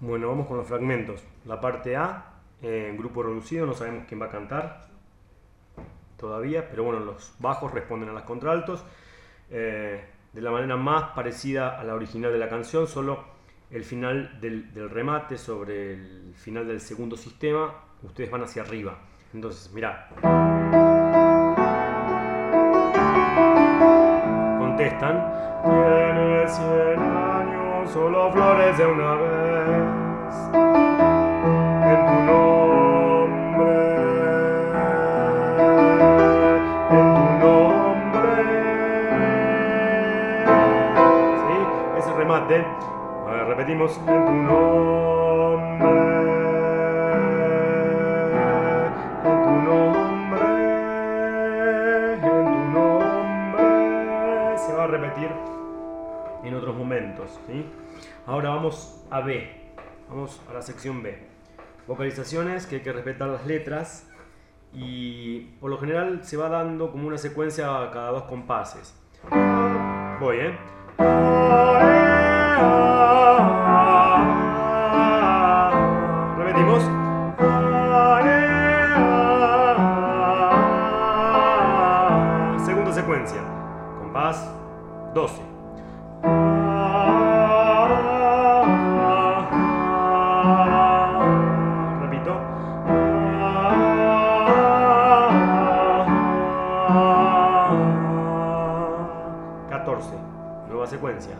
Bueno, vamos con los fragmentos. La parte A, eh, grupo reducido, no sabemos quién va a cantar todavía, pero bueno, los bajos responden a las contraltos. Eh, de la manera más parecida a la original de la canción, solo el final del, del remate sobre el final del segundo sistema, ustedes van hacia arriba. Entonces, mirá. Contestan. Tiene 100 años, solo florece una vez. Repetimos. En tu nombre. En tu nombre. En tu nombre. Se va a repetir en otros momentos. ¿sí? Ahora vamos a B. Vamos a la sección B. Vocalizaciones que hay que respetar las letras y por lo general se va dando como una secuencia cada dos compases. Voy, ¿eh? Secuencia. Compás 12. Repito. 14. Nueva secuencia.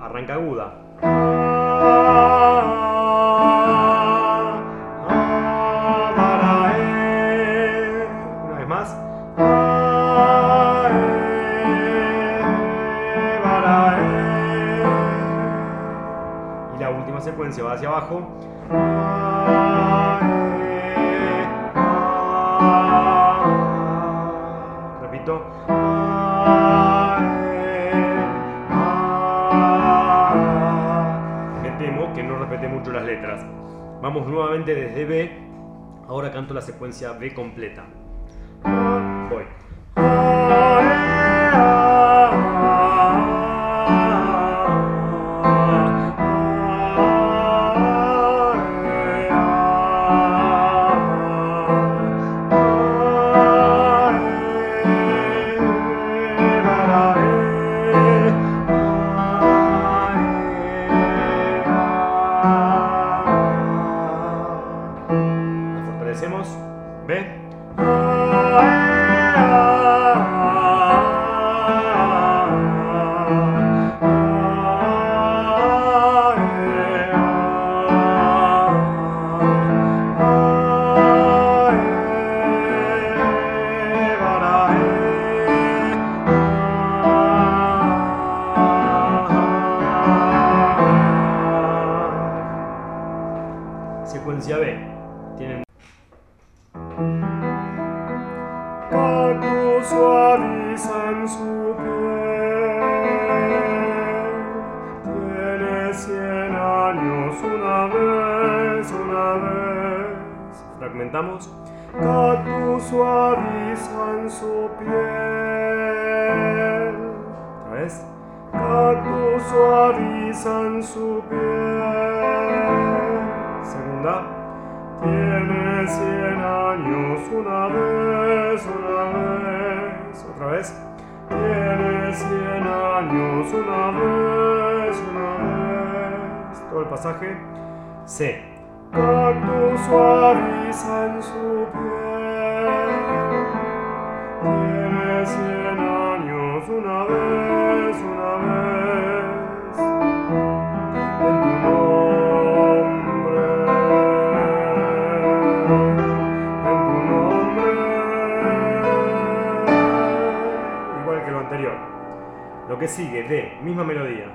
Arranca aguda. Y la última secuencia va hacia abajo. Repito. Me temo que no repete mucho las letras. Vamos nuevamente desde B. Ahora canto la secuencia B completa. Voy. Secuencia B. suavizan su piel. Tiene cien años una vez, una vez. fragmentamos. Cactus suavizan su piel. Otra vez. Cactus suavizan su piel. Segunda. Tiene cien años una vez, una vez. Todo el pasaje. C. Cactus suavizan su piel. Tiene cien años una vez, sigue, D. Misma melodía.